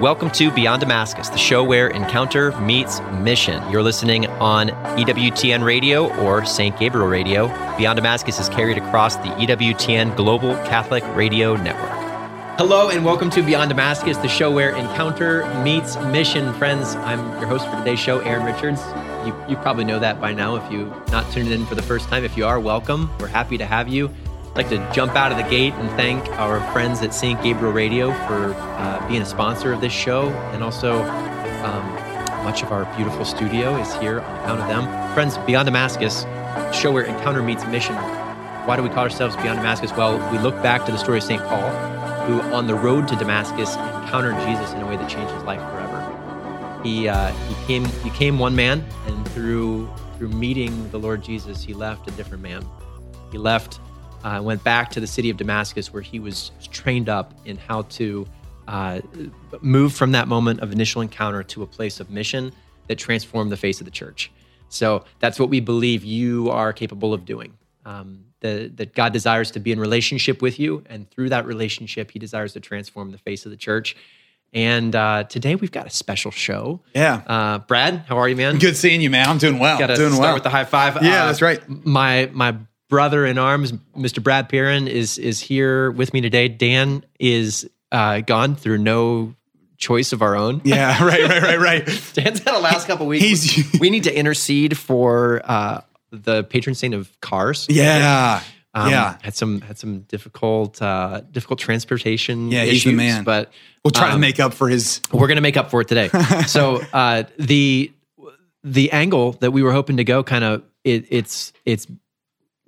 Welcome to Beyond Damascus, the show where encounter meets mission. You're listening on EWTN Radio or St. Gabriel Radio. Beyond Damascus is carried across the EWTN Global Catholic Radio Network. Hello and welcome to Beyond Damascus, the show where encounter meets mission. Friends, I'm your host for today's show, Aaron Richards. You, you probably know that by now if you're not tuned in for the first time. If you are, welcome. We're happy to have you. I'd like to jump out of the gate and thank our friends at St. Gabriel Radio for uh, being a sponsor of this show. And also, um, much of our beautiful studio is here on account of them. Friends, Beyond Damascus, show where encounter meets mission. Why do we call ourselves Beyond Damascus? Well, we look back to the story of St. Paul, who on the road to Damascus encountered Jesus in a way that changed his life forever. He, uh, he, came, he came one man, and through, through meeting the Lord Jesus, he left a different man. He left uh, went back to the city of Damascus, where he was trained up in how to uh, move from that moment of initial encounter to a place of mission that transformed the face of the church. So that's what we believe you are capable of doing. Um, the, that God desires to be in relationship with you, and through that relationship, He desires to transform the face of the church. And uh, today we've got a special show. Yeah. Uh, Brad, how are you, man? Good seeing you, man. I'm doing well. Got to start well. with the high five. Yeah, Uh, that's right. My my brother in arms, Mr. Brad Piran, is is here with me today. Dan is uh, gone through no choice of our own. Yeah, right, right, right, right. Dan's had the last couple weeks. We need to intercede for uh, the patron saint of cars. Yeah. Um, yeah. had some had some difficult uh, difficult transportation. Yeah, he's the man. But We'll try to um, make up for his. we're going to make up for it today. so uh, the the angle that we were hoping to go, kind of, it, it's it's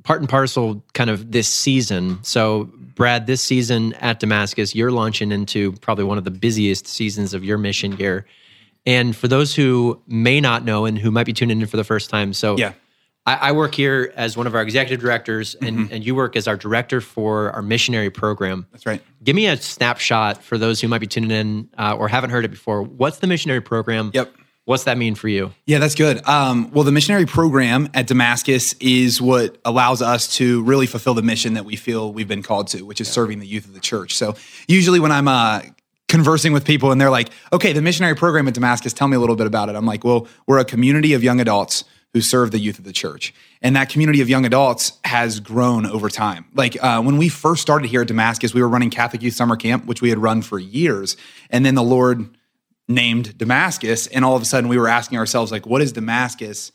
part and parcel, kind of this season. So Brad, this season at Damascus, you're launching into probably one of the busiest seasons of your mission year. And for those who may not know and who might be tuning in for the first time, so Yeah. I, I work here as one of our executive directors, and, Mm-hmm. and you work as our director for our missionary program. That's right. Give me a snapshot for those who might be tuning in uh, or haven't heard it before. What's the missionary program? Yep. What's that mean for you? Yeah, that's good. Um, well, the missionary program at Damascus is what allows us to really fulfill the mission that we feel we've been called to, which is serving the youth of the church. So, usually when I'm uh, conversing with people and they're like, okay, the missionary program at Damascus, tell me a little bit about it. I'm like, well, we're a community of young adults who serve the youth of the church. And that community of young adults has grown over time. Like uh, when we first started here at Damascus, we were running Catholic Youth Summer Camp, which we had run for years. And then the Lord named Damascus. And all of a sudden we were asking ourselves, like, what is Damascus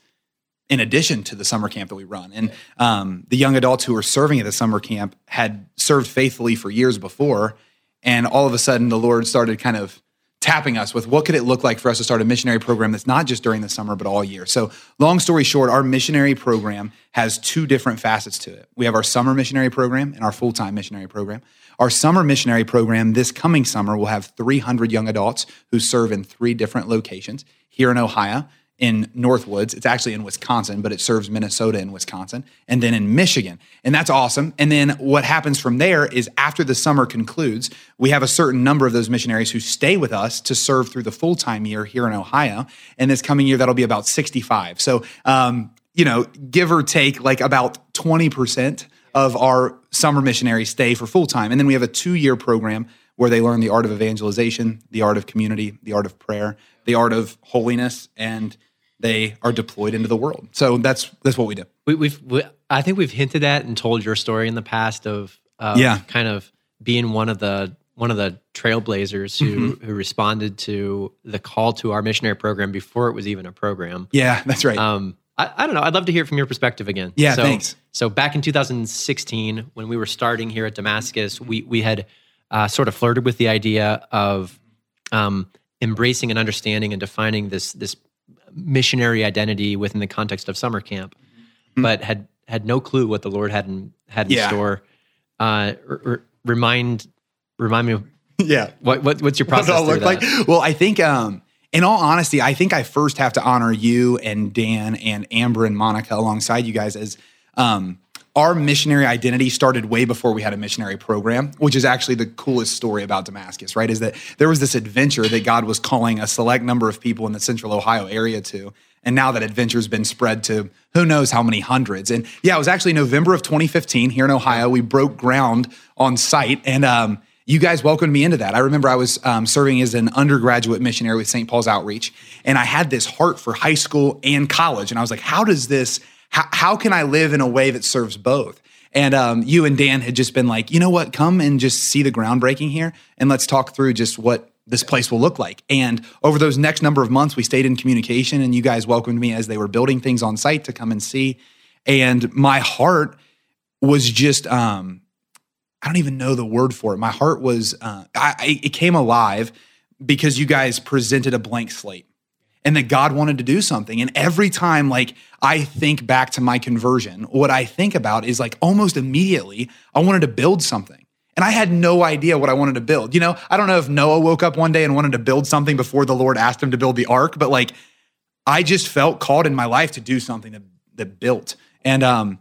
in addition to the summer camp that we run? And um, the young adults who were serving at the summer camp had served faithfully for years before. And all of a sudden the Lord started kind of tapping us with what could it look like for us to start a missionary program that's not just during the summer but all year. So, long story short, our missionary program has two different facets to it. We have our summer missionary program and our full-time missionary program. Our summer missionary program this coming summer will have 300 young adults who serve in three different locations here in Ohio, in Northwoods. It's actually in Wisconsin, but it serves Minnesota and Wisconsin, and then in Michigan. And that's awesome. And then what happens from there is after the summer concludes, we have a certain number of those missionaries who stay with us to serve through the full time year here in Ohio. And this coming year, that'll be about 65. So, um, you know, give or take like about 20% of our summer missionary stay for full time. And then we have a two year program where they learn the art of evangelization, the art of community, the art of prayer, the art of holiness, and they are deployed into the world. So that's that's what we do. We, we've, we, I think we've hinted at and told your story in the past of, of Yeah. kind of being one of the one of the trailblazers who Mm-hmm. who responded to the call to our missionary program before it was even a program. Yeah, that's right. Um, I, I don't know. I'd love to hear from your perspective again. Yeah, so, thanks. So back in 2016, when we were starting here at Damascus, we we had uh, sort of flirted with the idea of um, embracing and understanding and defining this this missionary identity within the context of summer camp, but had had no clue what the Lord had in had in Mm-hmm. Yeah. store. Uh, r- r- remind remind me yeah. what, what what's your What process? it all look like? Well, I think, um, in all honesty, I think I first have to honor you and Dan and Amber and Monica alongside you guys as um, our missionary identity started way before we had a missionary program, which is actually the coolest story about Damascus, right? Is that there was this adventure that God was calling a select number of people in the central Ohio area to. And now that adventure's been spread to who knows how many hundreds. And yeah, it was actually November of 2015 here in Ohio. We broke ground on site. And um, you guys welcomed me into that. I remember I was um, serving as an undergraduate missionary with St. Paul's Outreach, and I had this heart for high school and college. And I was like, how does this, how, how can I live in a way that serves both? And um, you and Dan had just been like, you know what, come and just see the groundbreaking here, and let's talk through just what this place will look like. And over those next number of months, we stayed in communication, and you guys welcomed me as they were building things on site to come and see. And my heart was just, um, I don't even know the word for it. My heart was, uh, I, it came alive because you guys presented a blank slate and that God wanted to do something. And every time, like, I think back to my conversion, what I think about is like almost immediately, I wanted to build something. And I had no idea what I wanted to build. You know, I don't know if Noah woke up one day and wanted to build something before the Lord asked him to build the ark, but like, I just felt called in my life to do something that, that built. And um,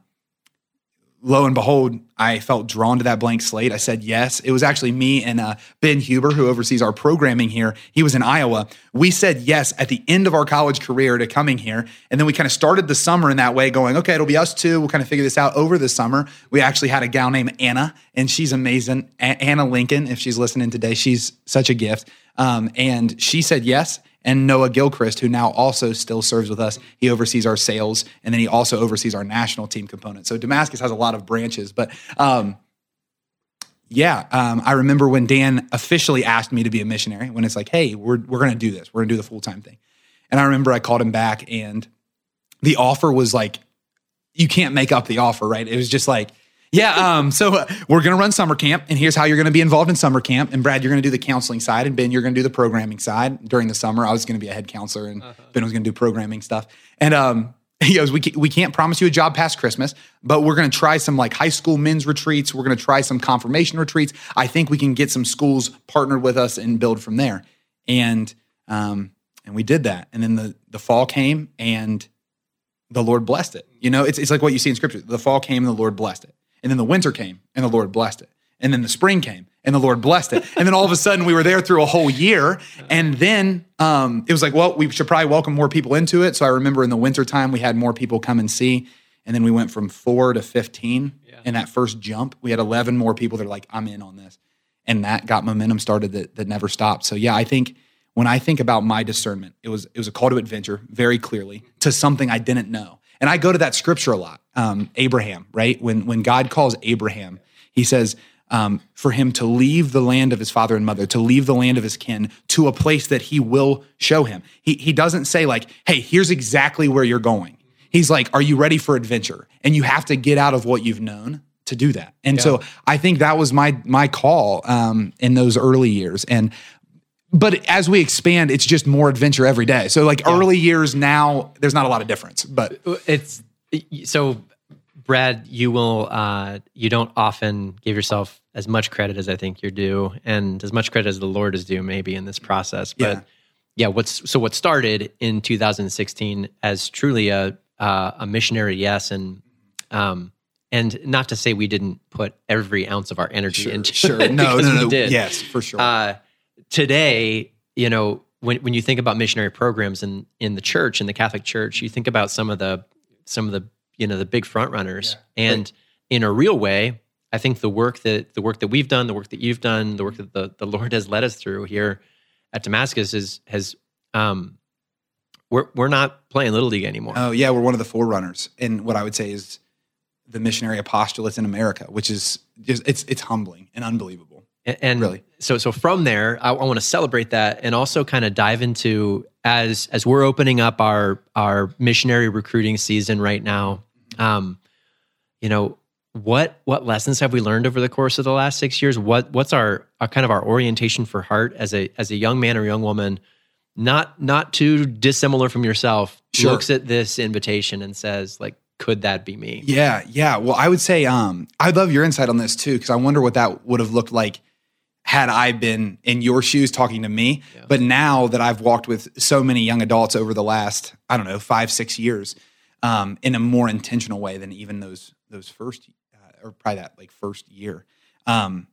lo and behold, I felt drawn to that blank slate. I said yes. It was actually me and uh, Ben Huber, who oversees our programming here. He was in Iowa. We said yes at the end of our college career to coming here. And then we kind of started the summer in that way, going, okay, it'll be us two. We'll kind of figure this out over the summer. We actually had a gal named Anna, and she's amazing. A- Anna Lincoln, if she's listening today, she's such a gift. Um, and she said yes and Noah Gilchrist, who now also still serves with us. He oversees our sales, and then he also oversees our national team component. So Damascus has a lot of branches, but um, yeah, um, I remember when Dan officially asked me to be a missionary. When it's like, hey, we're we're going to do this, we're going to do the full time thing, and I remember I called him back, and the offer was like, you can't make up the offer, right? It was just like yeah. Um, so uh, we're going to run summer camp, and here's how you're going to be involved in summer camp. And Brad, you're going to do the counseling side, and Ben, you're going to do the programming side. During the summer, I was going to be a head counselor, and uh-huh. Ben was going to do programming stuff. And um, he goes, we, we can't promise you a job past Christmas, but we're going to try some like high school men's retreats. We're going to try some confirmation retreats. I think we can get some schools partnered with us and build from there. And um, and we did that. And then the the fall came, and the Lord blessed it. You know, it's it's like what you see in Scripture. The fall came, and the Lord blessed it. And then the winter came and the Lord blessed it. And then the spring came and the Lord blessed it. And then all of a sudden we were there through a whole year. And then um, it was like, well, we should probably welcome more people into it. So I remember in the winter time we had more people come and see. And then we went from four to 15 yeah. in that first jump. We had 11 more people that are like, I'm in on this. And that got momentum started that, that never stopped. So yeah, I think when I think about my discernment, it was it was a call to adventure very clearly to something I didn't know. And I go to that scripture a lot. Um, Abraham, right? When when God calls Abraham, he says, um, for him to leave the land of his father and mother, to leave the land of his kin to a place that he will show him. He, he doesn't say, like, hey, here's exactly where you're going. He's like, are you ready for adventure? And you have to get out of what you've known to do that. And yeah. so I think that was my my call um, in those early years. And but as we expand, it's just more adventure every day. So like yeah. early years now, there's not a lot of difference, but it's so Brad, you will uh, you don't often give yourself as much credit as I think you're due, and as much credit as the Lord is due, maybe in this process. But yeah, yeah what's so what started in 2016 as truly a uh, a missionary yes, and um, and not to say we didn't put every ounce of our energy sure, into sure. it. No, no, no. Did. Yes, for sure. Uh, today, you know, when when you think about missionary programs in in the church in the Catholic Church, you think about some of the some of the you know the big front runners, yeah, and right. in a real way, I think the work that the work that we've done, the work that you've done, the work that the the Lord has led us through here at Damascus is has um we're we're not playing little league anymore. Oh yeah, we're one of the forerunners, and what I would say is the missionary apostolates in America, which is just it's it's humbling and unbelievable. And, and really? so so from there, I, I want to celebrate that and also kind of dive into as as we're opening up our our missionary recruiting season right now. Um, you know, what what lessons have we learned over the course of the last six years? What what's our, our kind of our orientation for heart as a as a young man or young woman, not not too dissimilar from yourself, sure. looks at this invitation and says like, could that be me? Yeah, yeah. Well, I would say um, I'd love your insight on this too because I wonder what that would have looked like had I been in your shoes talking to me. Yeah. But now that I've walked with so many young adults over the last, I don't know, five, six years, um, in a more intentional way than even those those first uh, or probably that like first year. Um,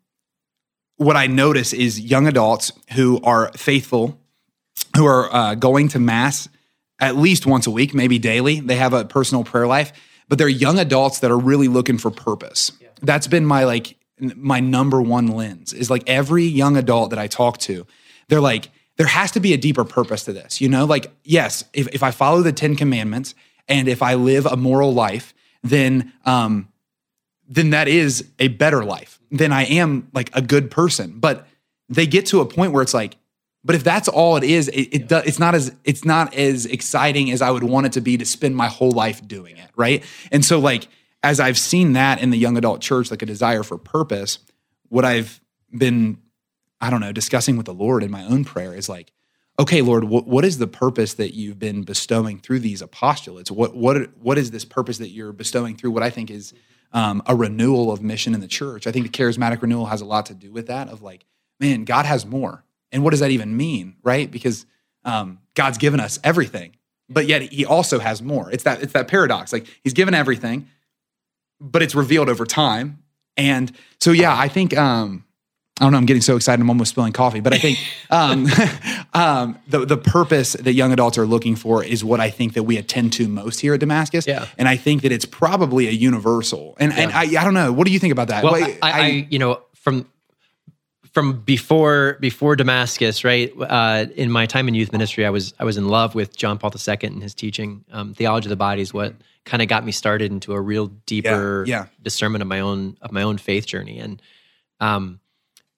what I notice is young adults who are faithful, who are uh, going to mass at least once a week, maybe daily. They have a personal prayer life, but they're young adults that are really looking for purpose. Yeah. That's been my like my number one lens is like every young adult that I talk to, they're like, there has to be a deeper purpose to this. You know, like, yes, if, if I follow the 10 commandments and if I live a moral life, then um, then that is a better life. Then I am like a good person. But they get to a point where it's like, but if that's all it is, it, it does, it's not as it's not as exciting as I would want it to be to spend my whole life doing it, right? And so like as I've seen that in the young adult church, like a desire for purpose, what I've been, I don't know, discussing with the Lord in my own prayer is like, okay, Lord, what, what is the purpose that you've been bestowing through these apostolates? What what what is this purpose that you're bestowing through what I think is um, a renewal of mission in the church? I think the charismatic renewal has a lot to do with that. Of like, man, God has more, and what does that even mean, right? Because um, God's given us everything, but yet He also has more. It's that it's that paradox. Like He's given everything, but it's revealed over time. And so, yeah, I think um, I don't know. I'm getting so excited. I'm almost spilling coffee. But I think um, um, the the purpose that young adults are looking for is what I think that we attend to most here at Damascus. Yeah. And I think that it's probably a universal. And and I, I don't know. What do you think about that? Well, Like, I, I, you know, from from before before Damascus, right? Uh, in my time in youth ministry, I was I was in love with John Paul II and his teaching. Um, Theology of the body is what kind of got me started into a real deeper yeah. discernment of my own of my own faith journey. And um,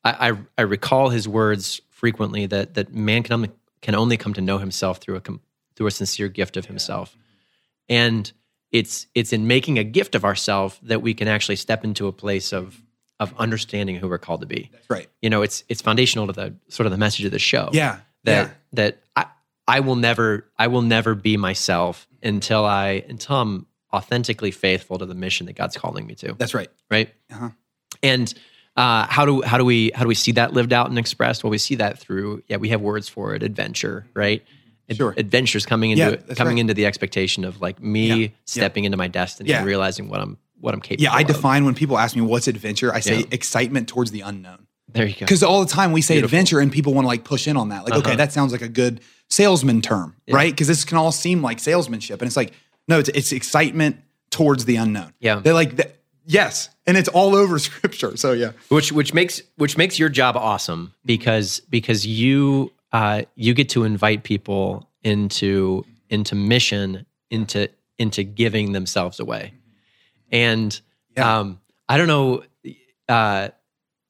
I, I I recall his words frequently that that man can only can only come to know himself through a through a sincere gift of himself, and it's it's in making a gift of ourself that we can actually step into a place of of understanding who we're called to be. That's right. You know, it's it's foundational to the sort of the message of the show. Yeah. That yeah. that I I will never I will never be myself until I until I'm authentically faithful to the mission that God's calling me to. That's right. Right. Uh-huh. And uh, how do how do we how do we see that lived out and expressed? Well, we see that through yeah, we have words for it, adventure, right? Ad- Sure. Adventures coming into Yeah, it, coming right. into the expectation of like me Yeah, stepping into my destiny and realizing what I'm what I'm capable. Yeah, I of. define when people ask me what's adventure, I say Yeah. excitement towards the unknown. There you go. Because all the time we say Beautiful. adventure and people want to like push in on that. Like, okay, Uh-huh. that sounds like a good salesman term, right? Because this can all seem like salesmanship. And it's like, no, it's, it's excitement towards the unknown. Yeah. They're like, yes. And it's all over scripture. So, yeah. which which makes which makes your job awesome because because you uh, you get to invite people into into mission into into giving themselves away and Yeah. um, i don't know uh,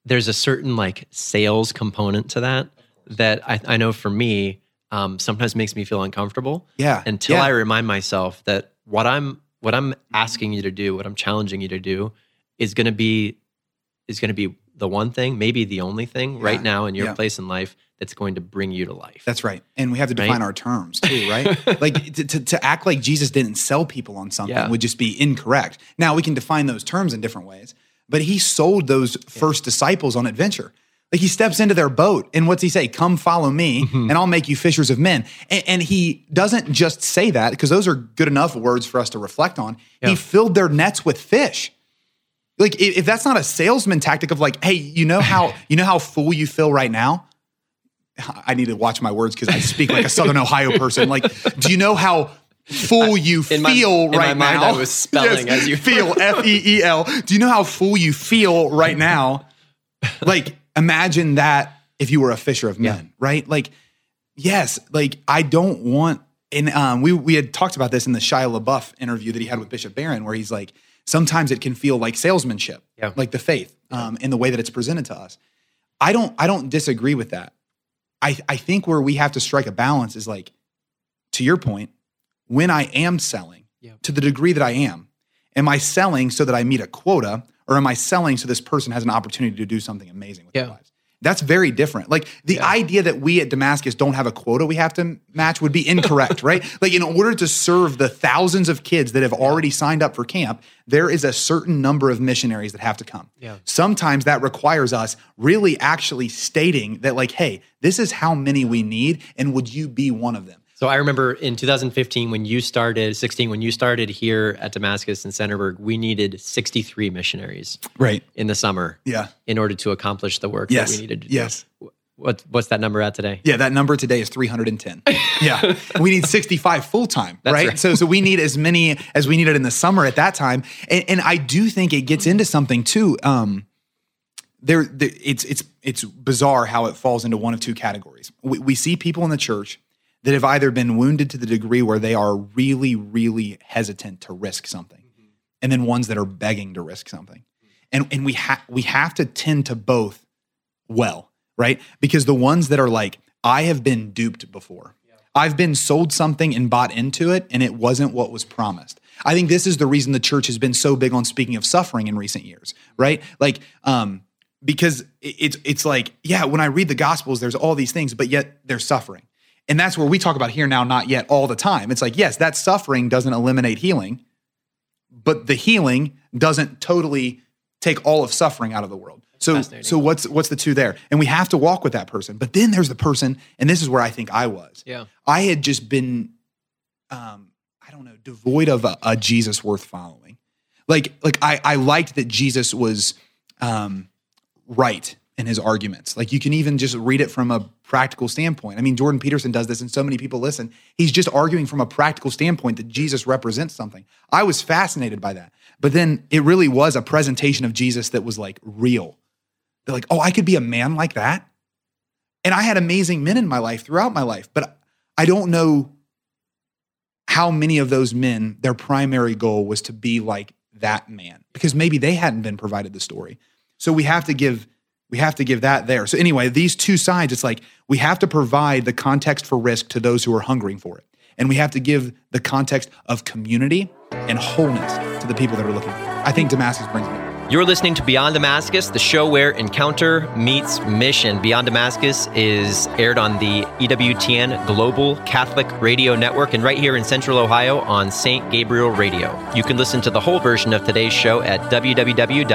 there's a certain like sales component to that that i, I know for me um, sometimes makes me feel uncomfortable Yeah. until yeah. I remind myself that what I'm what I'm asking you to do, what I'm challenging you to do, is going to be is going to be the one thing, maybe the only thing right now in your yeah. place in life that's going to bring you to life. That's right. And we have to Right? define our terms too, right? like to, to, to act like Jesus didn't sell people on something Yeah. would just be incorrect. Now we can define those terms in different ways, but he sold those first disciples on adventure. Like he steps into their boat and what's he say? Come follow me Mm-hmm. and I'll make you fishers of men. And, and he doesn't just say that because those are good enough words for us to reflect on. Yeah. He filled their nets with fish. Like i- if that's not a salesman tactic of like, hey, you know how you know how full you feel right now? I need to watch my words because I speak like a Southern Ohio person. Like, do you know how full you my- feel my right mind, now? I was spelling as you- feel F E E L. Do you know how full you feel right now? Like, imagine that if you were a fisher of men, right? Like, yes, like I don't want. And um, we we had talked about this in the Shia LaBeouf interview that he had with Bishop Barron, where he's like, sometimes it can feel like salesmanship, Yeah. like the faith, um, in the way that it's presented to us. I don't I don't disagree with that. I I think where we have to strike a balance is like, to your point, when I am selling, Yeah. to the degree that I am, am I selling so that I meet a quota, or am I selling so this person has an opportunity to do something amazing with Yeah. their lives? That's very different. Like the Yeah. idea that we at Damascus don't have a quota we have to match would be incorrect, right? Like in order to serve the thousands of kids that have already signed up for camp, there is a certain number of missionaries that have to come. Yeah. Sometimes that requires us really actually stating that, like, hey, this is how many we need, and would you be one of them? So I remember in 2015 when you started, 16 when you started here at Damascus and Centerburg, we needed 63 missionaries Right. in the summer Yeah. in order to accomplish the work Yes. that we needed to. Yes. What, what's that number at today? Yeah, that number today is 310. yeah. We need 65 full time, right? right. So so we need as many as we needed in the summer at that time. And, and I do think it gets into something too. Um, there, there it's it's it's bizarre how it falls into one of two categories. We, we see people in the church that have either been wounded to the degree where they are really, really hesitant to risk something, and then ones that are begging to risk something. And and we have we have to tend to both well, right? Because the ones that are like, I have been duped before. I've been sold something and bought into it, and it wasn't what was promised. I think this is the reason the church has been so big on speaking of suffering in recent years, right? Like, um, because it's it's like, yeah, when I read the gospels, there's all these things, but yet there's suffering. And that's where we talk about here now, not yet all the time. It's like, yes, that suffering doesn't eliminate healing, but the healing doesn't totally take all of suffering out of the world. So so what's what's the two there? And we have to walk with that person. But then there's the person, and this is where I think I was. Yeah. I had just been um, I don't know, devoid of a, a Jesus worth following. Like like I I liked that Jesus was um right in his arguments. Like you can even just read it from a practical standpoint. I mean, Jordan Peterson does this and so many people listen. He's just arguing from a practical standpoint that Jesus represents something. I was fascinated by that. But then it really was a presentation of Jesus that was like real. They're like, oh, I could be a man like that. And I had amazing men in my life throughout my life, but I don't know how many of those men, their primary goal was to be like that man, because maybe they hadn't been provided the story. So we have to give we have to give that there. So anyway, these two sides, it's like we have to provide the context for risk to those who are hungering for it. And we have to give the context of community and wholeness to the people that are looking. I think Damascus brings me. You're listening to Beyond Damascus, the show where encounter meets mission. Beyond Damascus is aired on the EWTN Global Catholic Radio Network and right here in Central Ohio on St. Gabriel Radio. You can listen to the whole version of today's show at www.ewtn.com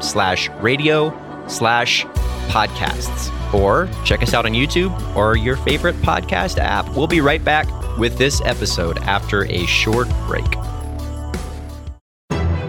slash radio slash podcasts. Or check us out on YouTube or your favorite podcast app. We'll be right back with this episode after a short break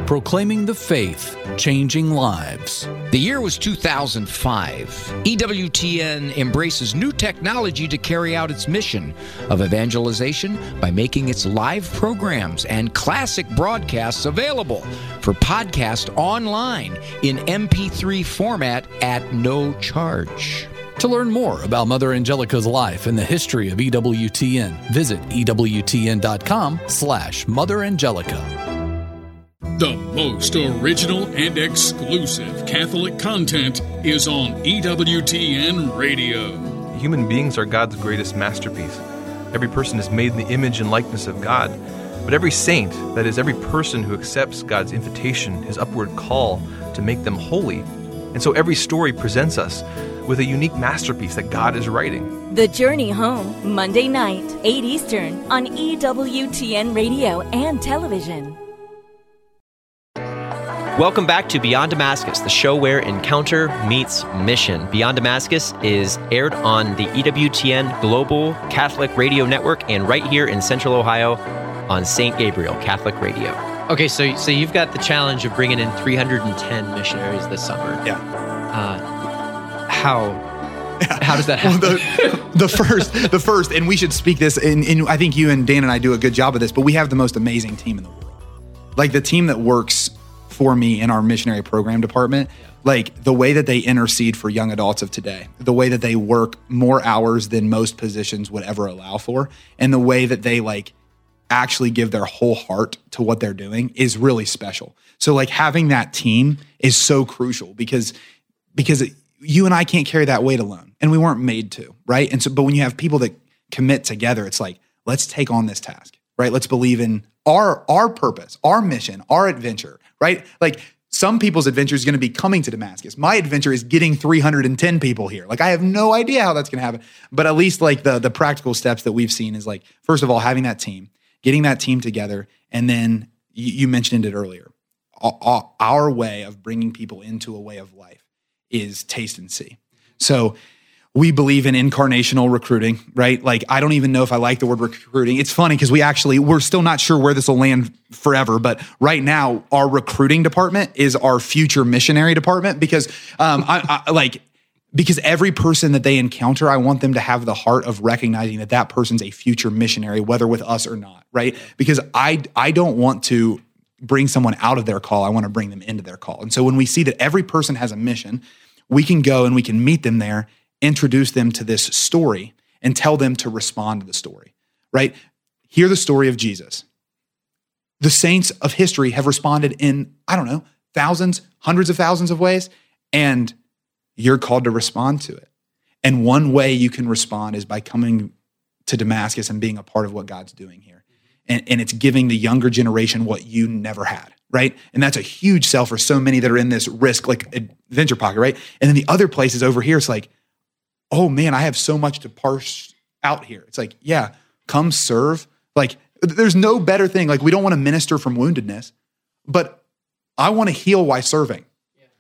proclaiming the faith, changing lives. The year was 2005. EWTN embraces new technology to carry out its mission of evangelization by making its live programs and classic broadcasts available for podcast online in MP3 format at no charge. To learn more about Mother Angelica's life and the history of EWTN, visit EWTN.com slash Mother Angelica. The most original and exclusive Catholic content is on EWTN Radio. Human beings are God's greatest masterpiece. Every person is made in the image and likeness of God. But every saint, that is, every person who accepts God's invitation, his upward call to make them holy. And so every story presents us with a unique masterpiece that God is writing. The Journey Home, Monday night, 8 Eastern, on EWTN Radio and television. Welcome back to Beyond Damascus, the show where encounter meets mission. Beyond Damascus is aired on the EWTN Global Catholic Radio Network and right here in Central Ohio on St. Gabriel Catholic Radio. Okay, so so you've got the challenge of bringing in 310 missionaries this summer. Yeah. Uh, how how does that happen? well, the, the, first, the first, and we should speak this. And, and I think you and Dan and I do a good job of this. But we have the most amazing team in the world. Like the team that works for me in our missionary program department. Like the way that they intercede for young adults of today, the way that they work more hours than most positions would ever allow for, and the way that they like actually give their whole heart to what they're doing is really special. So like having that team is so crucial because because it, you and I can't carry that weight alone and we weren't made to, right? And so but when you have people that commit together, it's like let's take on this task, right? Let's believe in our our purpose, our mission, our adventure, right? Like some people's adventure is going to be coming to Damascus. My adventure is getting 310 people here. Like I have no idea how that's going to happen, but at least like the the practical steps that we've seen is like first of all having that team, getting that team together, and then you, you mentioned it earlier. Our, our way of bringing people into a way of life is taste and see. So we believe in incarnational recruiting, right? Like, I don't even know if I like the word recruiting. It's funny because we actually, we're still not sure where this will land forever. But right now, our recruiting department is our future missionary department because, um, I, I like, because every person that they encounter, I want them to have the heart of recognizing that that person's a future missionary, whether with us or not, right? Because I, I don't want to bring someone out of their call. I want to bring them into their call. And so when we see that every person has a mission, we can go and we can meet them there, introduce them to this story, and tell them to respond to the story, right? Hear the story of Jesus. The saints of history have responded in, I don't know, thousands, hundreds of thousands of ways, and you're called to respond to it. And one way you can respond is by coming to Damascus and being a part of what God's doing here and, and it's giving the younger generation what you never had right? And that's a huge sell for so many that are in this risk, like adventure pocket, right? And then the other places over here, it's like, oh man, I have so much to parse out here. It's like, yeah, come serve. Like, there's no better thing. Like, we don't want to minister from woundedness, but I want to heal while serving.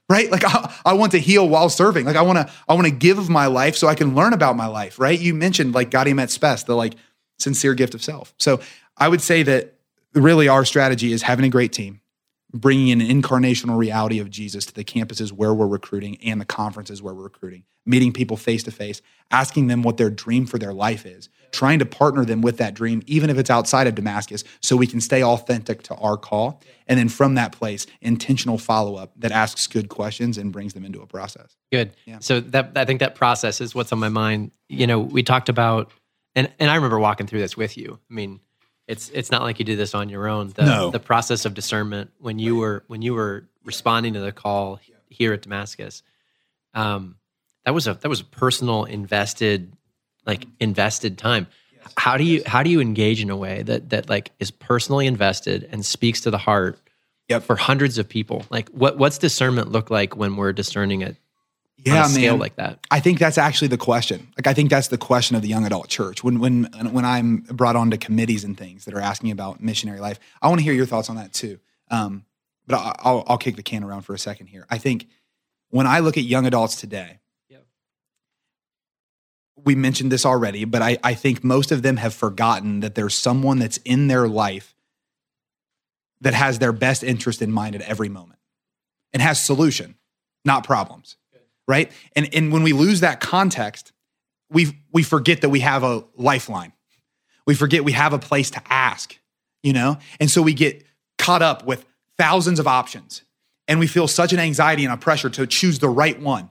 Right? Like I, I want to heal while serving. Like I want to, I want to give of my life so I can learn about my life. Right? You mentioned like Gaudium et Spes, the like sincere gift of self. So I would say that really our strategy is having a great team, bringing an incarnational reality of Jesus to the campuses where we're recruiting and the conferences where we're recruiting, meeting people face to face, asking them what their dream for their life is, trying to partner them with that dream, even if it's outside of Damascus, so we can stay authentic to our call. And then from that place, intentional follow up that asks good questions and brings them into a process. Good. Yeah. So that I think that process is what's on my mind. You know, we talked about, and and I remember walking through this with you. I mean, it's it's not like you did this on your own. The, no. the process of discernment when you were when you were responding to the call here at Damascus, um, that was a that was a personal invested like invested time. How do you how do you engage in a way that that like is personally invested and speaks to the heart yep. for hundreds of people? Like what what's discernment look like when we're discerning it yeah, on scale like that? I think that's actually the question. Like I think that's the question of the young adult church. When when when I'm brought onto committees and things that are asking about missionary life, I want to hear your thoughts on that too. Um, but I'll, I'll kick the can around for a second here. I think when I look at young adults today, yeah. we mentioned this already, but I, I think most of them have forgotten that there's someone that's in their life that has their best interest in mind at every moment and has solution, not problems right? And and when we lose that context, we we forget that we have a lifeline. We forget we have a place to ask, you know? And so we get caught up with thousands of options and we feel such an anxiety and a pressure to choose the right one.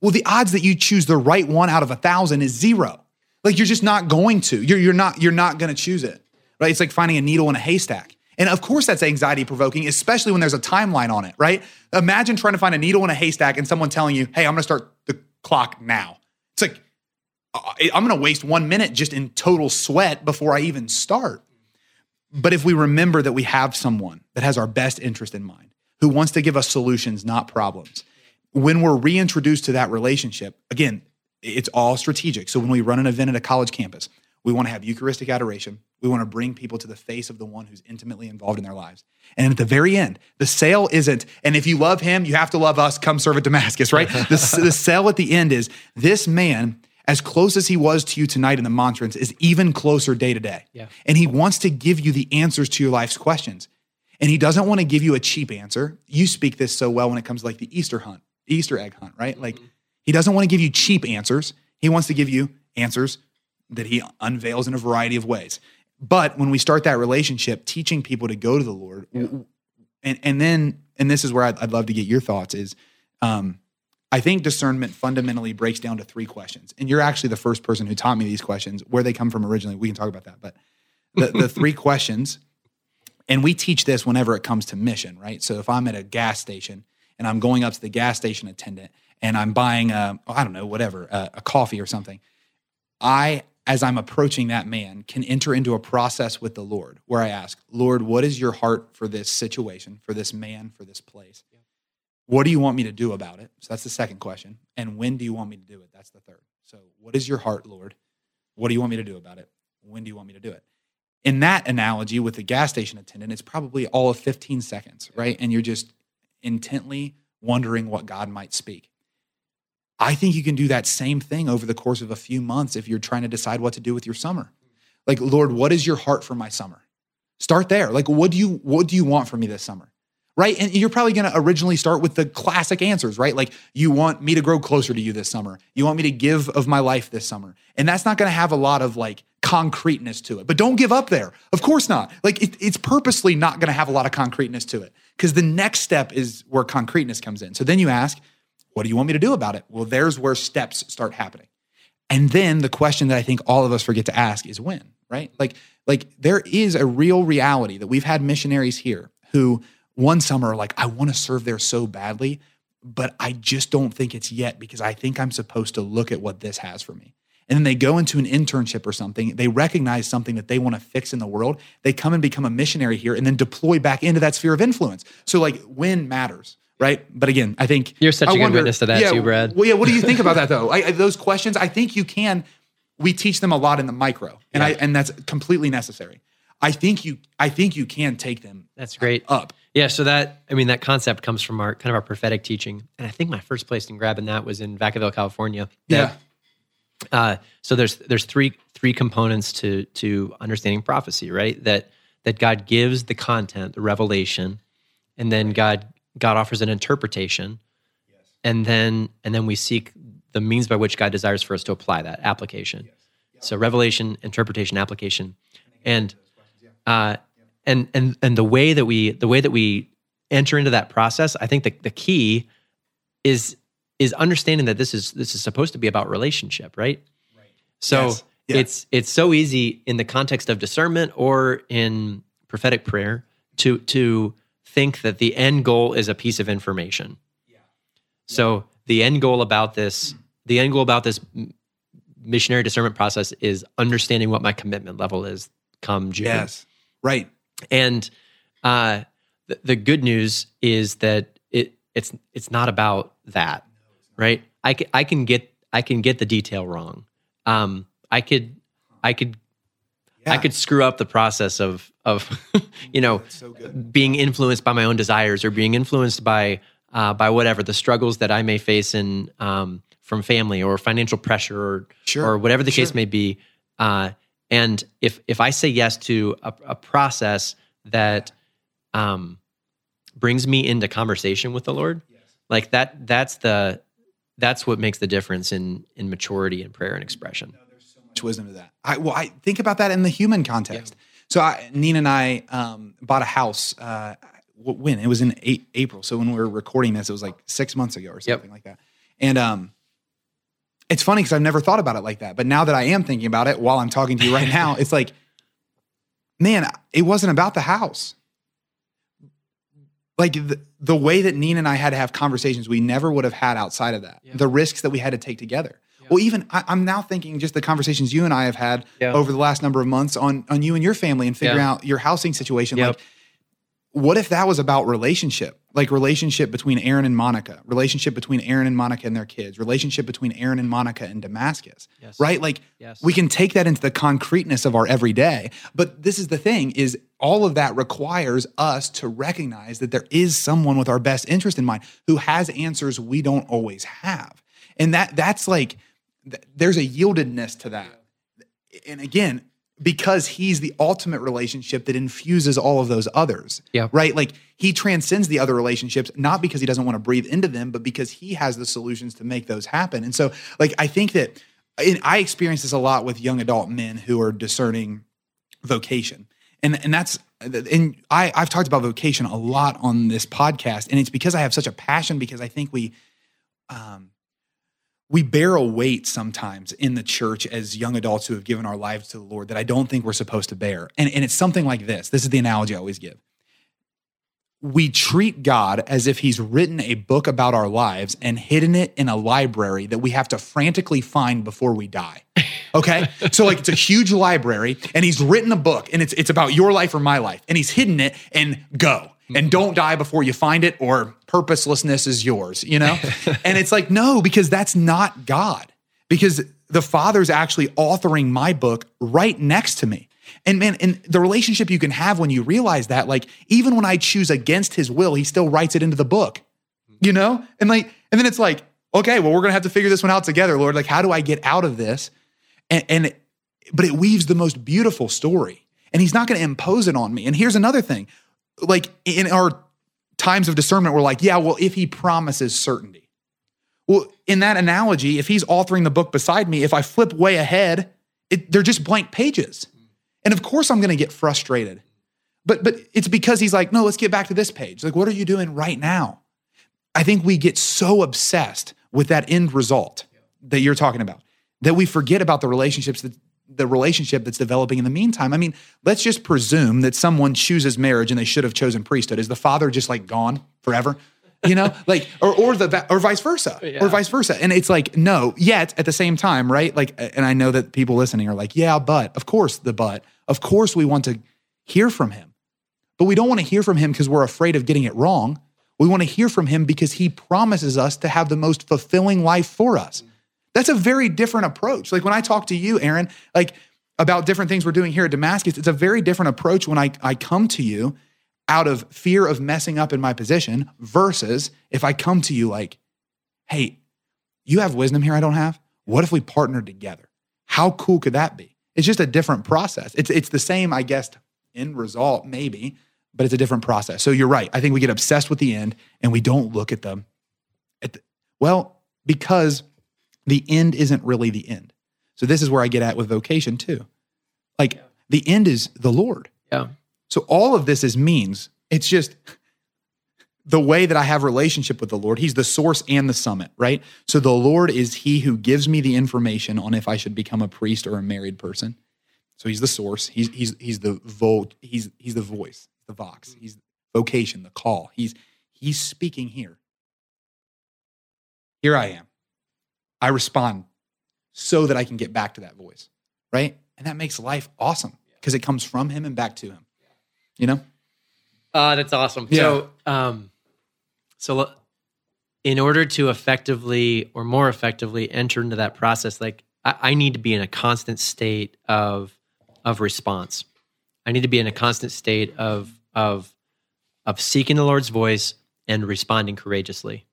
Well, the odds that you choose the right one out of a thousand is zero. Like you're just not going to. You're, you're not you're not going to choose it. Right? It's like finding a needle in a haystack. And of course, that's anxiety provoking, especially when there's a timeline on it, right? Imagine trying to find a needle in a haystack and someone telling you, hey, I'm gonna start the clock now. It's like, uh, I'm gonna waste one minute just in total sweat before I even start. But if we remember that we have someone that has our best interest in mind, who wants to give us solutions, not problems, when we're reintroduced to that relationship, again, it's all strategic. So when we run an event at a college campus, we want to have Eucharistic adoration. We want to bring people to the face of the one who's intimately involved in their lives. And at the very end, the sale isn't, and if you love him, you have to love us, come serve at Damascus, right? the, the sale at the end is this man, as close as he was to you tonight in the monstrance, is even closer day to day. Yeah. And he wants to give you the answers to your life's questions. And he doesn't want to give you a cheap answer. You speak this so well when it comes to like the Easter hunt, Easter egg hunt, right? Like mm-hmm. he doesn't want to give you cheap answers. He wants to give you answers that he unveils in a variety of ways. But when we start that relationship, teaching people to go to the Lord, yeah. and and then and this is where I'd, I'd love to get your thoughts is, um, I think discernment fundamentally breaks down to three questions, and you're actually the first person who taught me these questions. Where they come from originally, we can talk about that. But the, the three questions, and we teach this whenever it comes to mission, right? So if I'm at a gas station and I'm going up to the gas station attendant and I'm buying a I don't know whatever a, a coffee or something, I as I'm approaching that man, can enter into a process with the Lord where I ask, Lord, what is your heart for this situation, for this man, for this place? What do you want me to do about it? So that's the second question. And when do you want me to do it? That's the third. So, what is your heart, Lord? What do you want me to do about it? When do you want me to do it? In that analogy with the gas station attendant, it's probably all of 15 seconds, right? And you're just intently wondering what God might speak. I think you can do that same thing over the course of a few months if you're trying to decide what to do with your summer. Like, Lord, what is your heart for my summer? Start there. Like, what do you what do you want from me this summer? Right? And you're probably going to originally start with the classic answers, right? Like, you want me to grow closer to you this summer. You want me to give of my life this summer. And that's not going to have a lot of like concreteness to it. But don't give up there. Of course not. Like it, it's purposely not going to have a lot of concreteness to it because the next step is where concreteness comes in. So then you ask, what do you want me to do about it? Well, there's where steps start happening. And then the question that I think all of us forget to ask is when, right? Like, like there is a real reality that we've had missionaries here who one summer are like, I want to serve there so badly, but I just don't think it's yet because I think I'm supposed to look at what this has for me. And then they go into an internship or something, they recognize something that they want to fix in the world, they come and become a missionary here and then deploy back into that sphere of influence. So, like, when matters right? But again, I think you're such I a good wonder, witness to that yeah, too, Brad. Well, yeah. What do you think about that though? I, those questions, I think you can. We teach them a lot in the micro, and yeah. I and that's completely necessary. I think you, I think you can take them. That's great. Up. Yeah. So that, I mean, that concept comes from our kind of our prophetic teaching, and I think my first place in grabbing that was in Vacaville, California. That, yeah. Uh, so there's there's three three components to to understanding prophecy, right? That that God gives the content, the revelation, and then God God offers an interpretation, yes. and then and then we seek the means by which God desires for us to apply that application. Yes. Yeah. So revelation, interpretation, application, and uh, and and and the way that we the way that we enter into that process, I think the the key is is understanding that this is this is supposed to be about relationship, right? Right. So yes. yeah. it's it's so easy in the context of discernment or in prophetic prayer to to think that the end goal is a piece of information. Yeah. So the end goal about this, the end goal about this missionary discernment process is understanding what my commitment level is come June. Yes. Right. And uh, the, the good news is that it it's it's not about that, right? I can, I can get I can get the detail wrong. Um, I could I could yeah. I could screw up the process of of you know so being influenced by my own desires or being influenced by uh, by whatever the struggles that I may face in um, from family or financial pressure or sure. or whatever the sure. case may be. Uh, and if if I say yes to a, a process that um, brings me into conversation with the Lord, yes. like that that's the that's what makes the difference in in maturity and prayer and expression much wisdom to that. I well, I think about that in the human context. Yeah. So I, Nina and I um, bought a house. Uh, when it was in eight, April. So when we were recording this, it was like six months ago or something yep. like that. And um, it's funny because I've never thought about it like that. But now that I am thinking about it while I'm talking to you right now, it's like, man, it wasn't about the house. Like the, the way that Nina and I had to have conversations we never would have had outside of that. The risks that we had to take together. Well, even I, am now thinking just the conversations you and I have had yeah. over the last number of months on on you and your family and figuring yeah. out your housing situation. Yep. Like, what if that was about relationship? Like relationship between Aaron and Monica, relationship between Aaron and Monica and their kids, relationship between Aaron and Monica and Damascus. Yes. Right? Like yes. we can take that into the concreteness of our everyday. But this is the thing is all of that requires us to recognize that there is someone with our best interest in mind who has answers we don't always have. And that that's like there's a yieldedness to that. And again, because he's the ultimate relationship that infuses all of those others. Yeah. Right? Like he transcends the other relationships, not because he doesn't want to breathe into them, but because he has the solutions to make those happen. And so, like, I think that and I experience this a lot with young adult men who are discerning vocation. And, and that's and I, I've talked about vocation a lot on this podcast, and it's because I have such a passion because I think we um, we bear a weight sometimes in the church as young adults who have given our lives to the Lord that I don't think we're supposed to bear. And, and it's something like this. This is the analogy I always give. We treat God as if he's written a book about our lives and hidden it in a library that we have to frantically find before we die. Okay? so like it's a huge library and he's written a book and it's it's about your life or my life and he's hidden it and go and mm-hmm. don't die before you find it or purposelessness is yours, you know? and it's like, no, because that's not God. Because the Father's actually authoring my book right next to me. And man, and the relationship you can have when you realize that, like, even when I choose against his will, he still writes it into the book, you know? And like, and then it's like, okay, well, we're gonna have to figure this one out together, Lord. Like, how do I get out of this? And, and but it weaves the most beautiful story. And he's not gonna impose it on me. And here's another thing like in our times of discernment, we're like, yeah, well, if he promises certainty. Well, in that analogy, if he's authoring the book beside me, if I flip way ahead it, they're just blank pages. And of course I'm going to get frustrated. But but it's because he's like, "No, let's get back to this page. Like what are you doing right now?" I think we get so obsessed with that end result that you're talking about that we forget about the relationships that the relationship that's developing in the meantime. I mean, let's just presume that someone chooses marriage and they should have chosen priesthood. Is the father just like gone forever? You know, like or or the or vice versa, Yeah. or vice versa. And it's like no. Yet at the same time, right? Like, and I know that people listening are like, yeah, but of course the but. Of course we want to hear from him, but we don't want to hear from him because we're afraid of getting it wrong. We want to hear from him because he promises us to have the most fulfilling life for us. That's a very different approach. Like when I talk to you, Aaron, like about different things we're doing here at Damascus, it's a very different approach when I, I come to you out of fear of messing up in my position versus if I come to you like, hey, you have wisdom here I don't have. What if we partnered together? How cool could that be? It's just a different process. It's it's the same, I guess, end result, maybe, but it's a different process. So you're right. I think we get obsessed with the end and we don't look at them at the, well, because the end isn't really the end. So this is where I get at with vocation too. Like the end is the Lord. Yeah. So all of this is means. It's just the way that I have relationship with the Lord. He's the source and the summit, right? So the Lord is he who gives me the information on if I should become a priest or a married person. So he's the source. He's he's he's the vo he's he's the voice, the vox. He's vocation, the call. He's he's speaking here. Here I am. I respond so that I can get back to that voice, right? And that makes life awesome because it comes from him and back to him. You know? Uh, that's awesome. Yeah. So, um, so in order to effectively or more effectively enter into that process, like I, I need to be in a constant state of of response. I need to be in a constant state of of of seeking the Lord's voice and responding courageously.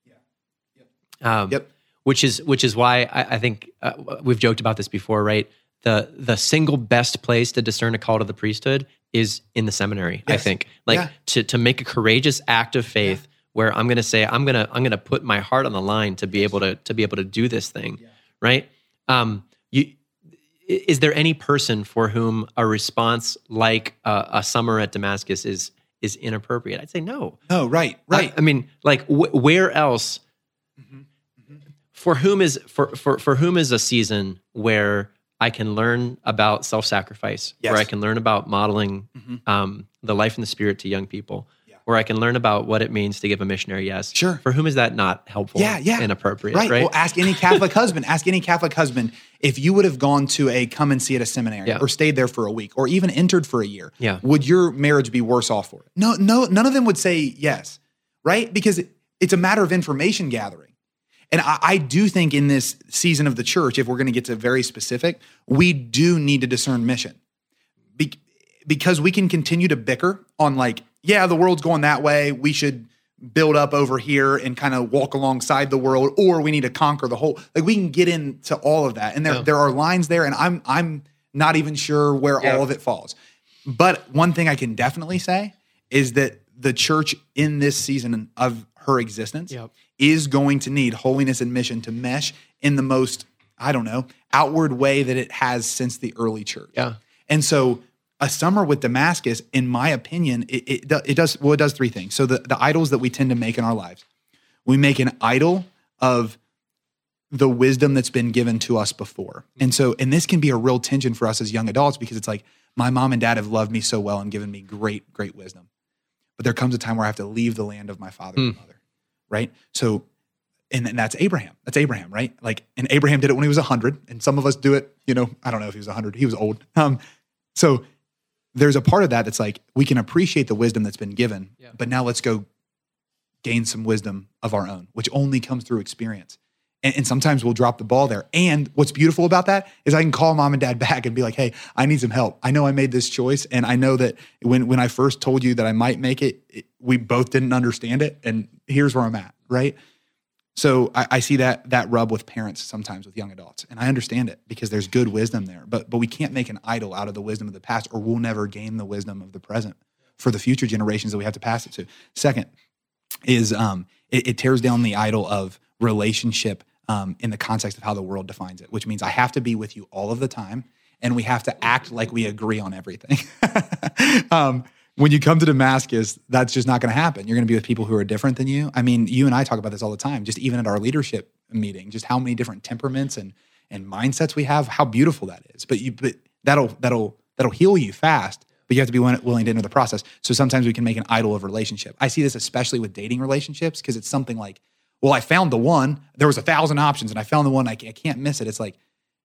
Um, Yep. Which is which is why I, I think uh, we've joked about this before, right? The the single best place to discern a call to the priesthood is in the seminary. I think, like Yeah. to to make a courageous act of faith, where I'm going to say I'm going to I'm going to put my heart on the line to be able to to be able to do this thing, right? Um, you is there any person for whom a response like a, a summer at Damascus is is inappropriate? I'd say no. No, right, right. I, I mean, like, wh- where else? Mm-hmm. For whom is for for for whom is a season where I can learn about self sacrifice, where I can learn about modeling Mhm. um, the life and the spirit to young people, Yeah. where I can learn about what it means to give a missionary yes. Sure. For whom is that not helpful? Yeah, yeah. and appropriate, right. right? Well, ask any Catholic husband. Ask any Catholic husband if you would have gone to a come and see at a seminary Yeah. or stayed there for a week or even entered for a year. Yeah. Would your marriage be worse off for it? No, no, none of them would say yes, right? Because it, it's a matter of information gathering. And I, I do think in this season of the church, if we're going to get to very specific, we do need to discern mission. Be- because we can continue to bicker on like, yeah, the world's going that way. We should build up over here and kind of walk alongside the world, or we need to conquer the whole. Like we can get into all of that, and there Yeah. there are lines there, and I'm I'm not even sure where Yeah. all of it falls. But one thing I can definitely say is that the church in this season of her existence Yep. is going to need holiness and mission to mesh in the most, I don't know, outward way that it has since the early church. Yeah. And so a summer with Damascus, in my opinion, it, it, it does, well, it does three things. So the, the idols that we tend to make in our lives, we make an idol of the wisdom that's been given to us before. And so, and this can be a real tension for us as young adults because it's like, my mom and dad have loved me so well and given me great, great wisdom. But there comes a time where I have to leave the land of my father and hmm. mother, right? So, and, and that's Abraham. That's Abraham, right? Like, and Abraham did it when he was 100, and some of us do it, you know, I don't know if he was 100, he was old. Um, so there's a part of that that's like, we can appreciate the wisdom that's been given, Yeah. but now let's go gain some wisdom of our own, which only comes through experience. And, and sometimes we'll drop the ball there. And what's beautiful about that is I can call mom and dad back and be like, hey, I need some help. I know I made this choice. And I know that when, when I first told you that I might make it, it we both didn't understand it. And here's where I'm at, right? So I, I see that that rub with parents sometimes with young adults, and I understand it because there's good wisdom there. But but we can't make an idol out of the wisdom of the past, or we'll never gain the wisdom of the present for the future generations that we have to pass it to. Second is um, it, it tears down the idol of relationship um, in the context of how the world defines it, which means I have to be with you all of the time, and we have to act like we agree on everything. um, when you come to Damascus, that's just not going to happen. You're going to be with people who are different than you. I mean, you and I talk about this all the time, just even at our leadership meeting, just how many different temperaments and and mindsets we have, how beautiful that is. But you but that'll that'll that'll heal you fast, but you have to be willing to enter the process. So sometimes we can make an idol of relationship. I see this especially with dating relationships because it's something like, well, I found the one. There was a thousand options, and I found the one. I, can't miss it. It's like,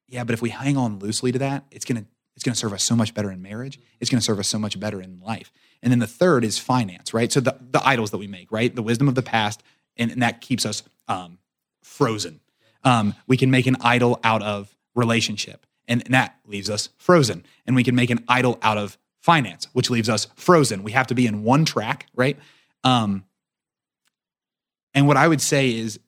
yeah, but if we hang on loosely to that, it's gonna it's gonna serve us so much better in marriage. It's gonna serve us so much better in life. And then the third is finance, right? So the the idols that we make, right? The wisdom of the past, and, and that keeps us um, frozen. Um, we can make an idol out of relationship and that leaves us frozen. And we can make an idol out of finance, which leaves us frozen. We have to be in one track, right? Um, and what I would say is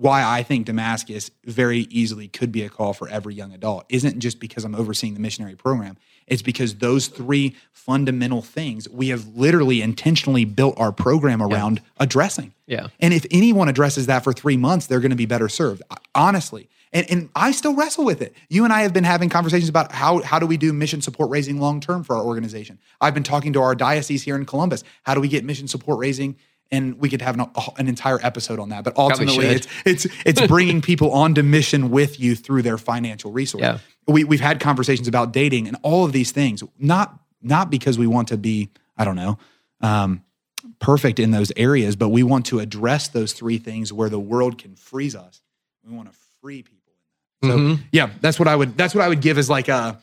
why I think Damascus very easily could be a call for every young adult isn't just because I'm overseeing the missionary program. It's because those three fundamental things we have literally intentionally built our program around yeah. addressing. Yeah. And if anyone addresses that for three months, they're going to be better served. Honestly, and, and I still wrestle with it. You and I have been having conversations about how, how do we do mission support raising long term for our organization. I've been talking to our diocese here in Columbus. How do we get mission support raising? And we could have an, an entire episode on that. But ultimately, it's it's it's bringing people onto mission with you through their financial resource. Yeah. We we've had conversations about dating and all of these things. Not not because we want to be I don't know. Um, perfect in those areas, but we want to address those three things where the world can freeze us. We want to free people so mm-hmm. yeah, that's what I would that's what I would give as like a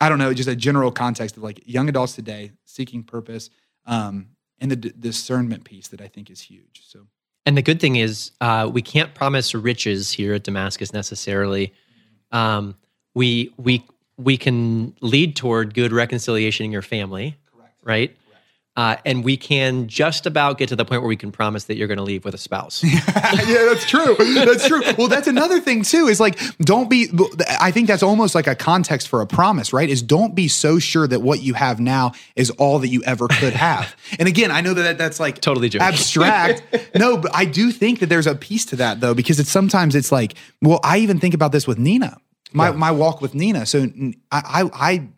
I don't know, just a general context of like young adults today seeking purpose, um, and the d- discernment piece that I think is huge. So, and the good thing is, uh, we can't promise riches here at Damascus necessarily. Um, we we we can lead toward good reconciliation in your family, Correct. right? Uh, and we can just about get to the point where we can promise that you're going to leave with a spouse. yeah, that's true. That's true. Well, that's another thing too. Is like, don't be. I think that's almost like a context for a promise, right? Is don't be so sure that what you have now is all that you ever could have. and again, I know that that's like totally joking. abstract. no, but I do think that there's a piece to that though, because it's sometimes it's like, well, I even think about this with Nina. My yeah. my walk with Nina. So I I, I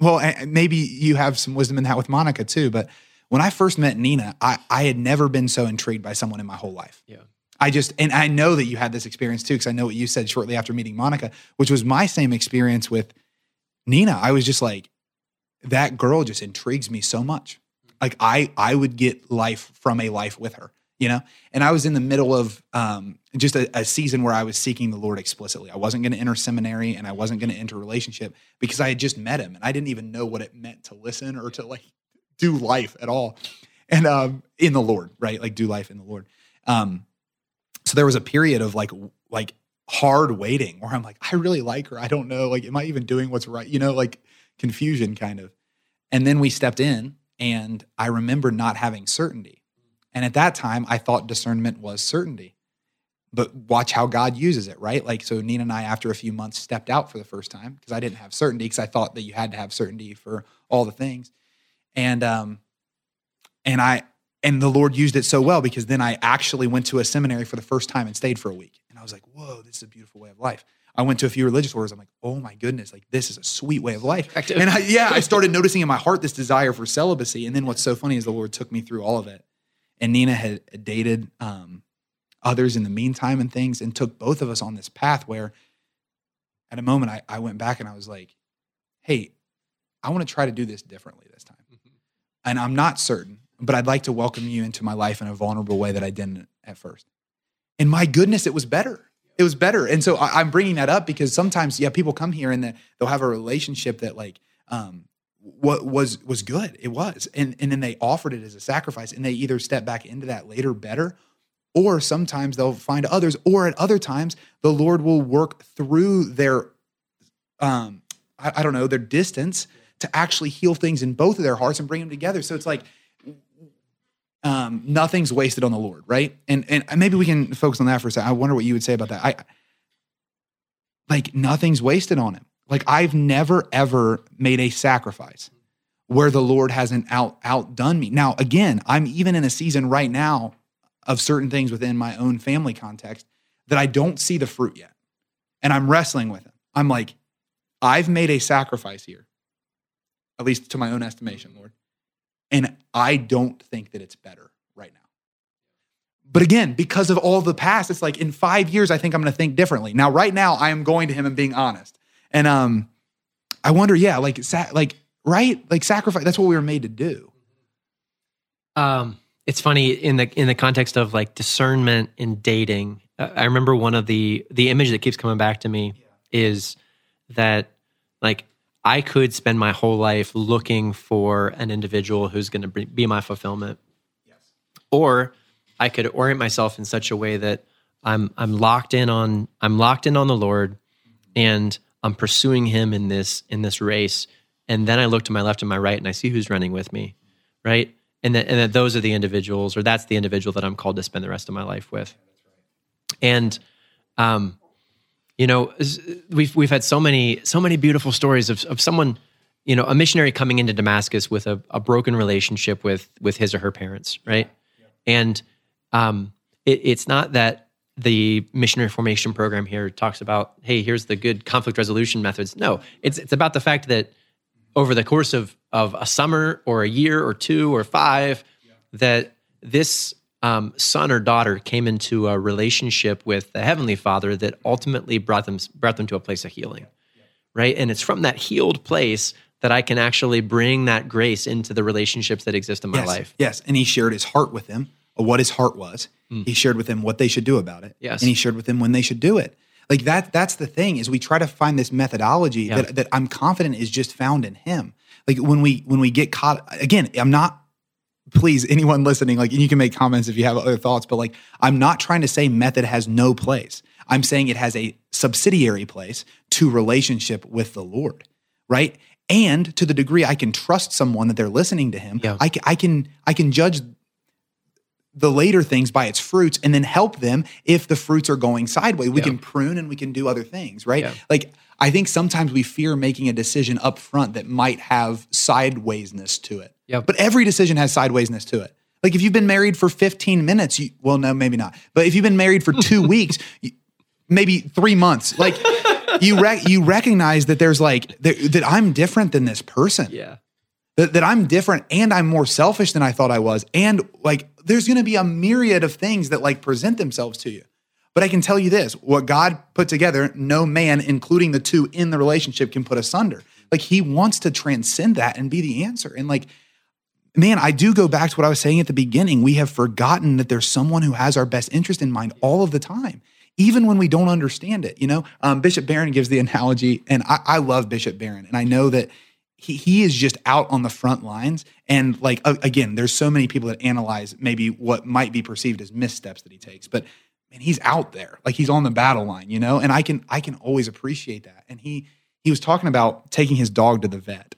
well, maybe you have some wisdom in that with Monica too. But when I first met Nina, I, I had never been so intrigued by someone in my whole life. Yeah. I just, and I know that you had this experience too, because I know what you said shortly after meeting Monica, which was my same experience with Nina. I was just like, that girl just intrigues me so much. Mm. Like I, I would get life from a life with her you know? And i was in the middle of um, just a, a, season where i was seeking the lord explicitly. I wasn't going to enter seminary and i wasn't going to enter relationship because i had just met him and i didn't even know what it meant to listen or to like do life at all. And um, in the lord right? Like do life in the lord. Um, so there was a period of like like hard waiting where i'm like i really like her. I don't know. Like am i even doing what's right? You know like confusion kind of. And then we stepped in and i remember not having certainty and at that time, I thought discernment was certainty. But watch how God uses it, right? Like, so Nina and I, after a few months, stepped out for the first time because I didn't have certainty because I thought that you had to have certainty for all the things. And, um, and I, and the Lord used it so well because then I actually went to a seminary for the first time and stayed for a week. And I was like, whoa, this is a beautiful way of life. I went to a few religious orders. I'm like, oh my goodness, like this is a sweet way of life. And I, yeah, I started noticing in my heart this desire for celibacy. And then what's so funny is the Lord took me through all of it and Nina had dated um, others in the meantime and things, and took both of us on this path where, at a moment, I, I went back and I was like, "Hey, I want to try to do this differently this time," mm-hmm. and I'm not certain, but I'd like to welcome you into my life in a vulnerable way that I didn't at first. And my goodness, it was better. It was better, and so I, am bringing that up because sometimes, yeah, people come here and they'll have a relationship that like um, what was was good. It was, and and then they offered it as a sacrifice, and they either step back into that later better, or sometimes they'll find others, or at other times the Lord will work through their, um, I, I don't know, their distance to actually heal things in both of their hearts and bring them together. So it's like um, nothing's wasted on the Lord, right? And and maybe we can focus on that for a second. I wonder what you would say about that. I like nothing's wasted on him. Like I've never ever made a sacrifice where the Lord hasn't out outdone me. Now, again, I'm even in a season right now of certain things within my own family context that I don't see the fruit yet. And I'm wrestling with it. I'm like, I've made a sacrifice here, at least to my own estimation, Lord. And I don't think that it's better right now. But again, because of all the past, it's like in five years, I think I'm going to think differently. Now, right now, I am going to him and being honest. And um, I wonder, yeah, like, sa- like, right, like sacrifice. That's what we were made to do. Um, it's funny in the in the context of like discernment in dating. uh, I remember one of the the image that keeps coming back to me is that like I could spend my whole life looking for an individual who's going to be my fulfillment, Yes. or I could orient myself in such a way that I'm I'm locked in on I'm locked in on the Lord, and I'm pursuing Him in this in this race. And then I look to my left and my right, and I see who's running with me, right? And that and that those are the individuals, or that's the individual that I'm called to spend the rest of my life with. And, um, you know, we've we've had so many so many beautiful stories of of someone, you know, a missionary coming into Damascus with a, a broken relationship with with his or her parents, right? And um, it, it's not that the missionary formation program here talks about, hey, here's the good conflict resolution methods. No, it's it's about the fact that over the course of of a summer or a year or two or five, that this um, son or daughter came into a relationship with the heavenly Father that ultimately brought them brought them to a place of healing, right? And it's from that healed place that I can actually bring that grace into the relationships that exist in my yes, life. Yes. And he shared his heart with them, what his heart was. Mm. He shared with them what they should do about it. Yes. And he shared with them when they should do it. Like that, that's the thing is we try to find this methodology Yeah. that, that I'm confident is just found in him. Like when we when we get caught again, I'm not please anyone listening, like and you can make comments if you have other thoughts, but like I'm not trying to say method has no place. I'm saying it has a subsidiary place to relationship with the Lord, right? And to the degree I can trust someone that they're listening to him, Yeah. I, I can I can judge the later things by its fruits and then help them if the fruits are going sideways. We Yeah. can prune and we can do other things, right? Yeah. Like I think sometimes we fear making a decision up front that might have sidewaysness to it. Yep. But every decision has sidewaysness to it. Like if you've been married for 15 minutes, you, well, no, maybe not. But if you've been married for two weeks, you, maybe three months, like you rec- you recognize that there's like that, that I'm different than this person Yeah. That, that I'm different and I'm more selfish than I thought I was. And like, there's going to be a myriad of things that like present themselves to you. But I can tell you this what God put together, no man, including the two in the relationship, can put asunder. Like, he wants to transcend that and be the answer. And like, man, I do go back to what I was saying at the beginning. We have forgotten that there's someone who has our best interest in mind all of the time, even when we don't understand it. You know, um, Bishop Barron gives the analogy, and I, I love Bishop Barron, and I know that he he is just out on the front lines. And like again, there's so many people that analyze maybe what might be perceived as missteps that he takes, but man, he's out there, like he's on the battle line, you know. And I can I can always appreciate that. And he he was talking about taking his dog to the vet,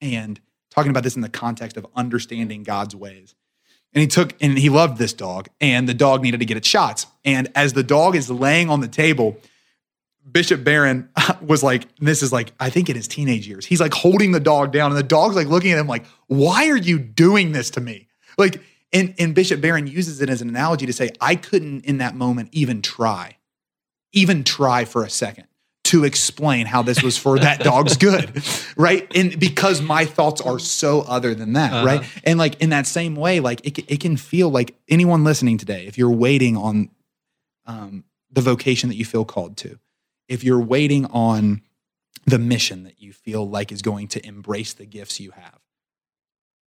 and talking about this in the context of understanding God's ways. And he took and he loved this dog, and the dog needed to get its shots. And as the dog is laying on the table, Bishop Barron was like, this is like, I think in his teenage years, he's like holding the dog down, and the dog's like looking at him like, why are you doing this to me? Like, and, and Bishop Barron uses it as an analogy to say, I couldn't in that moment even try, even try for a second to explain how this was for that dog's good, right? And because my thoughts are so other than that, right? And like in that same way, like it, it can feel like anyone listening today, if you're waiting on um, the vocation that you feel called to, if you're waiting on the mission that you feel like is going to embrace the gifts you have,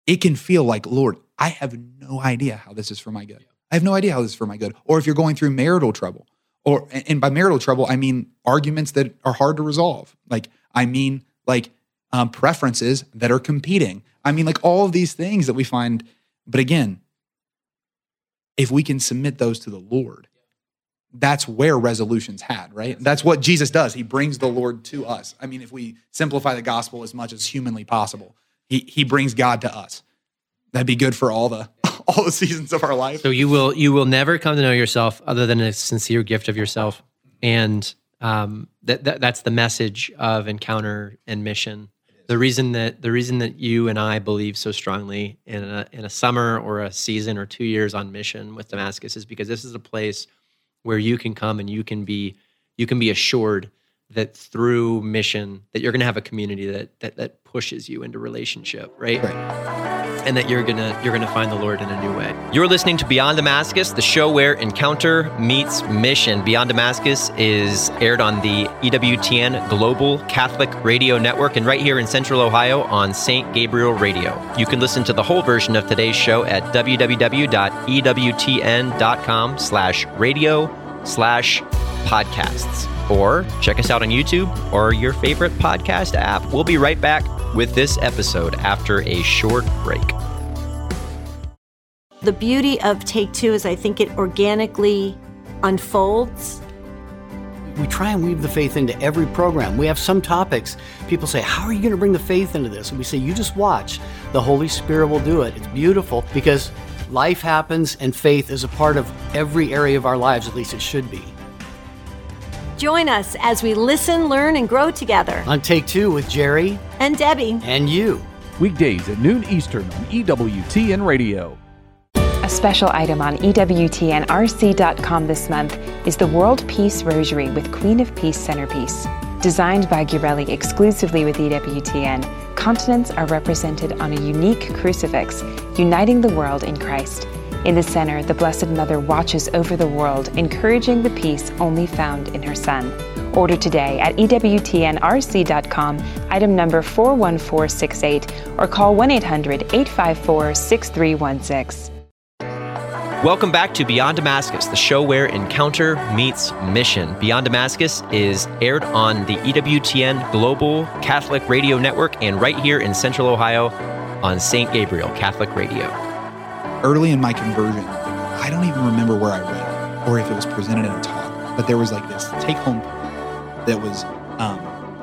it can feel like, Lord, I have no idea how this is for my good. I have no idea how this is for my good. Or if you're going through marital trouble, or and by marital trouble, I mean arguments that are hard to resolve. Like I mean like um, preferences that are competing. I mean like all of these things that we find. But again, if we can submit those to the Lord, that's where resolutions had, right? That's what Jesus does. He brings the Lord to us. I mean, if we simplify the gospel as much as humanly possible, he he brings God to us. That'd be good for all the all the seasons of our life. So you will you will never come to know yourself other than a sincere gift of yourself, and um, that, that that's the message of encounter and mission. The reason that the reason that you and I believe so strongly in a in a summer or a season or two years on mission with Damascus is because this is a place where you can come and you can be you can be assured that through mission that you're going to have a community that that that pushes you into relationship, right? And that you're gonna you're gonna find the Lord in a new way. You're listening to Beyond Damascus, the show where encounter meets mission. Beyond Damascus is aired on the EWTN Global Catholic Radio Network and right here in Central Ohio on St. Gabriel Radio. You can listen to the whole version of today's show at www.ewtn.com slash radio slash podcasts. Or check us out on YouTube or your favorite podcast app. We'll be right back with this episode after a short break. The beauty of Take Two is I think it organically unfolds. We try and weave the faith into every program. We have some topics. People say, How are you going to bring the faith into this? And we say, You just watch. The Holy Spirit will do it. It's beautiful because life happens and faith is a part of every area of our lives, at least it should be. Join us as we listen, learn, and grow together. On Take Two with Jerry And Debbie. and you. Weekdays at noon Eastern on EWTN Radio. A special item on EWTNRC.com this month is the World Peace Rosary with Queen of Peace centerpiece. Designed by Ghirelli exclusively with EWTN, continents are represented on a unique crucifix, uniting the world in Christ. In the center, the Blessed Mother watches over the world, encouraging the peace only found in her Son. Order today at EWTNRC.com, item number 41468, or call 1 800 854 6316. Welcome back to Beyond Damascus, the show where encounter meets mission. Beyond Damascus is aired on the EWTN Global Catholic Radio Network and right here in Central Ohio on St. Gabriel Catholic Radio. Early in my conversion, I don't even remember where I read or if it was presented in a talk, but there was like this take home that was, um,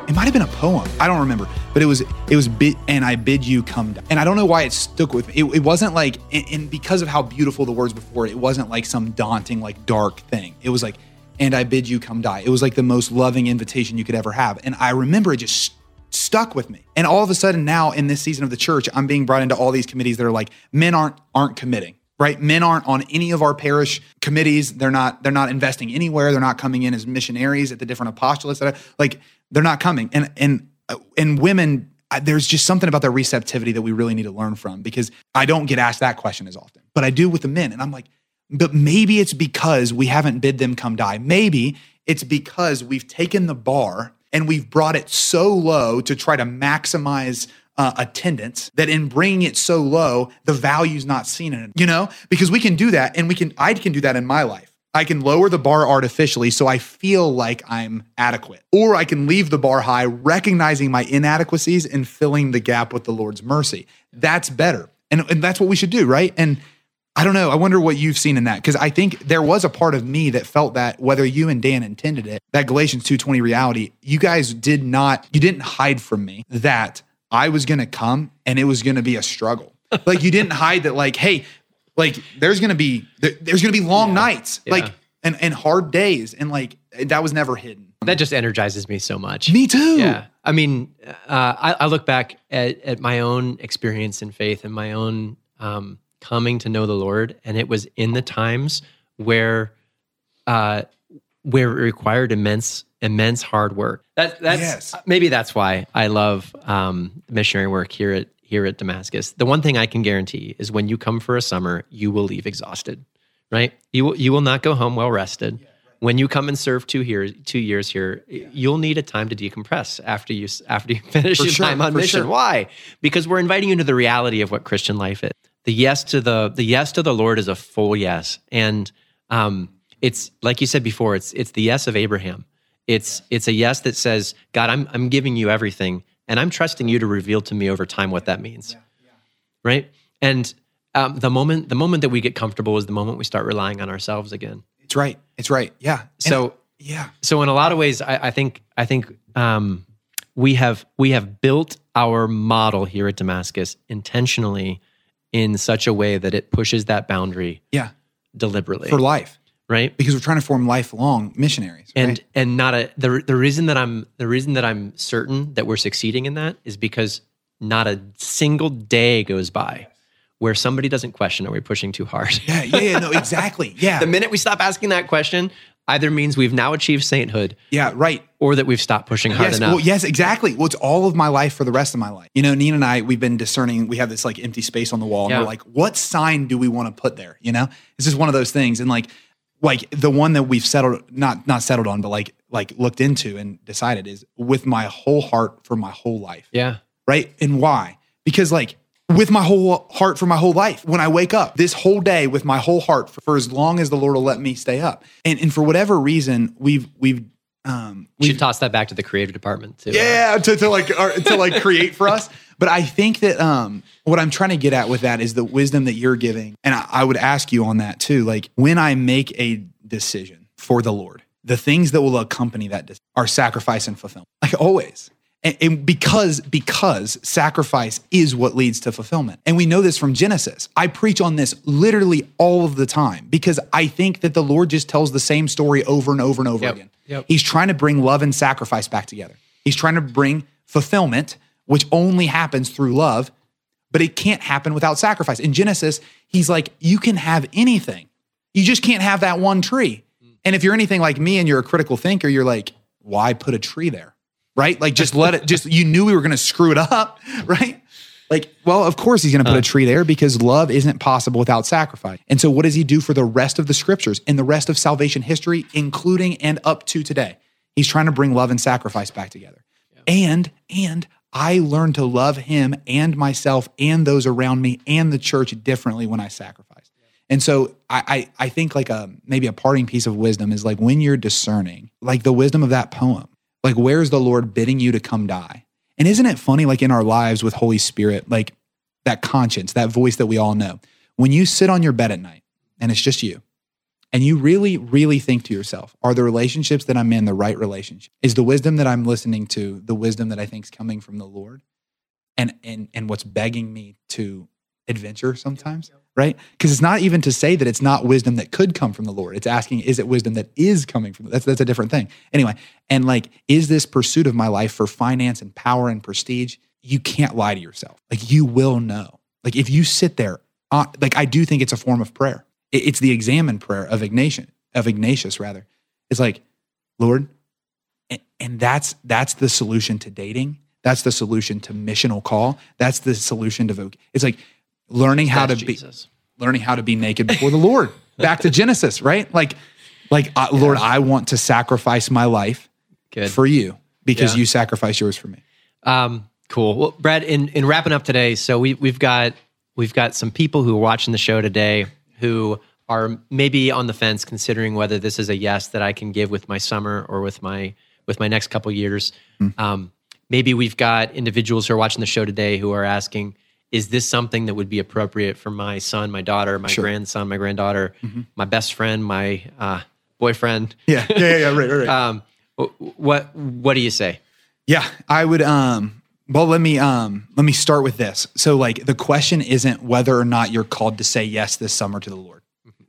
it might have been a poem. I don't remember, but it was, it was bid, and I bid you come down. And I don't know why it stuck with me. It, it wasn't like, and, and because of how beautiful the words before it wasn't like some daunting, like dark thing. It was like, and I bid you come die. It was like the most loving invitation you could ever have. And I remember it just stuck with me. And all of a sudden now in this season of the church, I'm being brought into all these committees that are like men aren't aren't committing. Right? Men aren't on any of our parish committees. They're not they're not investing anywhere. They're not coming in as missionaries at the different apostolates that I, like they're not coming. And and uh, and women there's just something about their receptivity that we really need to learn from because I don't get asked that question as often. But I do with the men and I'm like but maybe it's because we haven't bid them come die. Maybe it's because we've taken the bar and we've brought it so low to try to maximize uh, attendance that in bringing it so low, the value's not seen in it, you know? Because we can do that and we can, I can do that in my life. I can lower the bar artificially so I feel like I'm adequate. Or I can leave the bar high, recognizing my inadequacies and filling the gap with the Lord's mercy. That's better. And, and that's what we should do, right? And I don't know. I wonder what you've seen in that because I think there was a part of me that felt that whether you and Dan intended it, that Galatians 2:20 reality, you guys did not you didn't hide from me that I was going to come and it was going to be a struggle. like you didn't hide that like hey, like there's going to be there- there's going to be long nights, Yeah. like and and hard days and like that was never hidden. That just energizes me so much. Me too. Yeah. I mean, uh, I, I look back at, at my own experience in faith and my own um, coming to know the Lord, and it was in the times where uh, where it required immense immense hard work. That, that's Yes. maybe that's why I love um, missionary work here at here at Damascus. The one thing I can guarantee is when you come for a summer, you will leave exhausted. Right? You will you will not go home well rested. When you come and serve two years, two years here, you'll need a time to decompress after you after you finish For your sure, time on mission. sure. Why? Because we're inviting you into the reality of what Christian life is. The yes to the the yes to the Lord is a full yes, and um, it's like you said before. It's it's the yes of Abraham. It's it's a yes that says, God, I'm I'm giving you everything, and I'm trusting you to reveal to me over time what that means. Right? And um, the moment the moment that we get comfortable is the moment we start relying on ourselves again. It's right. It's right. Yeah. So yeah. so in a lot of ways, I, I think I think um, we have we have built our model here at Damascus intentionally in such a way that it pushes that boundary Yeah. deliberately For life. right? Because we're trying to form lifelong missionaries. and right? and not a the the reason that I'm the reason that I'm certain that we're succeeding in that is because not a single day goes by where somebody doesn't question are we pushing too hard. yeah, yeah, yeah, no, exactly. Yeah. the minute we stop asking that question, either means we've now achieved sainthood Yeah, right. or that we've stopped pushing hard yes, enough. Well, yes, exactly. Well, it's all of my life for the rest of my life. You know, Nina and I, we've been discerning. We have this like empty space on the wall, and Yeah. we're like, what sign do we want to put there? You know, it's just one of those things. And like, like the one that we've settled, not not settled on, but like like looked into and decided is with my whole heart for my whole life. Yeah. Right. And why? Because like with my whole heart for my whole life. When I wake up this whole day with my whole heart for, for as long as the Lord will let me stay up. And and for whatever reason, we've we've um We should toss that back to the creative department too. yeah, to, to like or, to like create for us. But I think that um, what I'm trying to get at with that is the wisdom that you're giving, and I, I would ask you on that too. Like when I make a decision for the Lord, the things that will accompany that decision are sacrifice and fulfillment, like always. And, and because because sacrifice is what leads to fulfillment, and we know this from Genesis. I preach on this literally all of the time because I think that the Lord just tells the same story over and over and over Yep. again. Yep. He's trying to bring love and sacrifice back together. He's trying to bring fulfillment, which only happens through love, but it can't happen without sacrifice. In Genesis, he's like, you can have anything. You just can't have that one tree. And if you're anything like me and you're a critical thinker, you're like, why put a tree there? Right? Like just let it just you knew we were going to screw it up, right? Like, well, of course he's going to put a uh. tree there because love isn't possible without sacrifice. And so, what does he do for the rest of the scriptures and the rest of salvation history, including and up to today? He's trying to bring love and sacrifice back together. And, and I learned to love him and myself and those around me and the church differently when I sacrifice. And so I, I, I think like a maybe a parting piece of wisdom is like when you're discerning, like the wisdom of that poem, like where's the Lord bidding you to come die? And isn't it funny, like in our lives with Holy Spirit, like that conscience, that voice that we all know, when you sit on your bed at night and it's just you, and you really, really think to yourself, are the relationships that I'm in the right relationship? Is the wisdom that I'm listening to the wisdom that I think is coming from the Lord? And and and what's begging me to adventure sometimes, right? Because it's not even to say that it's not wisdom that could come from the Lord. It's asking, is it wisdom that is coming from? That's that's a different thing. Anyway, and like, is this pursuit of my life for finance and power and prestige? You can't lie to yourself. Like you will know. Like if you sit there, uh, like I do think it's a form of prayer. It- It's the examen prayer of Ignatius, of Ignatius rather. It's like, Lord, and, and that's that's the solution to dating. That's the solution to missional call. That's the solution to voc. It's like learning how That's to Jesus. be learning how to be naked before the Lord. Back to Genesis, right? Like, like uh, Lord, I want to sacrifice my life Good. for you because Yeah. you sacrifice yours for me. Um, cool. Well, Brad, in, in wrapping up today, so we we've got we've got some people who are watching the show today who are maybe on the fence, considering whether this is a yes that I can give with my summer or with my with my next couple years. Um, maybe we've got individuals who are watching the show today who are asking, is this something that would be appropriate for my son, my daughter, my Sure. grandson, my granddaughter, my best friend, my uh, boyfriend? Yeah, yeah, yeah, yeah, right, right, right. Um, what what do you say? Yeah, I would um well let me um let me start with this. So like the question isn't whether or not you're called to say yes this summer to the Lord.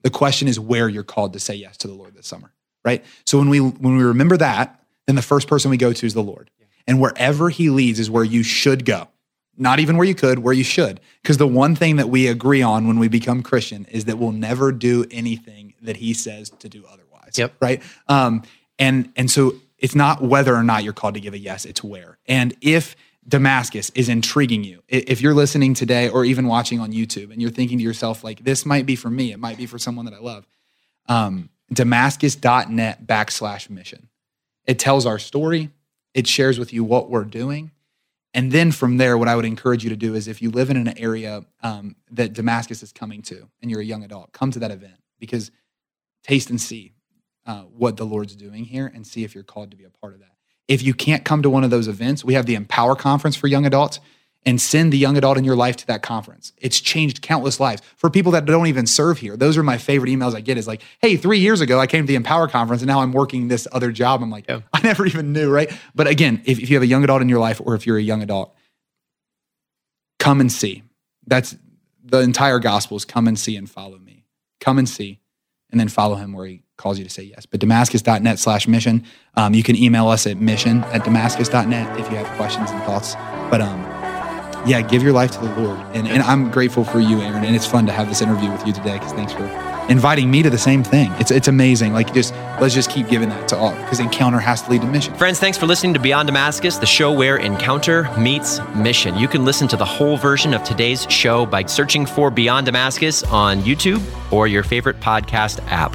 The question is where you're called to say yes to the Lord this summer, right? So when we when we remember that, then the first person we go to is the Lord. And wherever he leads is where you should go. Not even where you could, where you should. Because the one thing that we agree on when we become Christian is that we'll never do anything that he says to do otherwise. Yep. Right. Um, and and so it's not whether or not you're called to give a yes, it's where. And if Damascus is intriguing you, if you're listening today or even watching on YouTube and you're thinking to yourself, like, this might be for me, it might be for someone that I love, um, damascus.net backslash mission. It tells our story, it shares with you what we're doing. And then from there, what I would encourage you to do is if you live in an area um, that Damascus is coming to and you're a young adult, come to that event because taste and see uh, what the Lord's doing here and see if you're called to be a part of that. If you can't come to one of those events, we have the Empower Conference for young adults and send the young adult in your life to that conference. It's changed countless lives. For people that don't even serve here, those are my favorite emails I get is like, hey, three years ago, I came to the Empower Conference and now I'm working this other job. I'm like, Yeah. I never even knew, right? But again, if, if you have a young adult in your life or if you're a young adult, come and see. That's the entire gospel is come and see and follow me. Come and see and then follow him where he calls you to say yes. But damascus.net slash mission. Um, you can email us at mission at damascus.net if you have questions and thoughts. But um, yeah, give your life to the Lord. And, and I'm grateful for you, Aaron. And it's fun to have this interview with you today because thanks for inviting me to the same thing. It's it's amazing. Like just let's just keep giving that to all because encounter has to lead to mission. Friends, thanks for listening to Beyond Damascus, the show where encounter meets mission. You can listen to the whole version of today's show by searching for Beyond Damascus on YouTube or your favorite podcast app.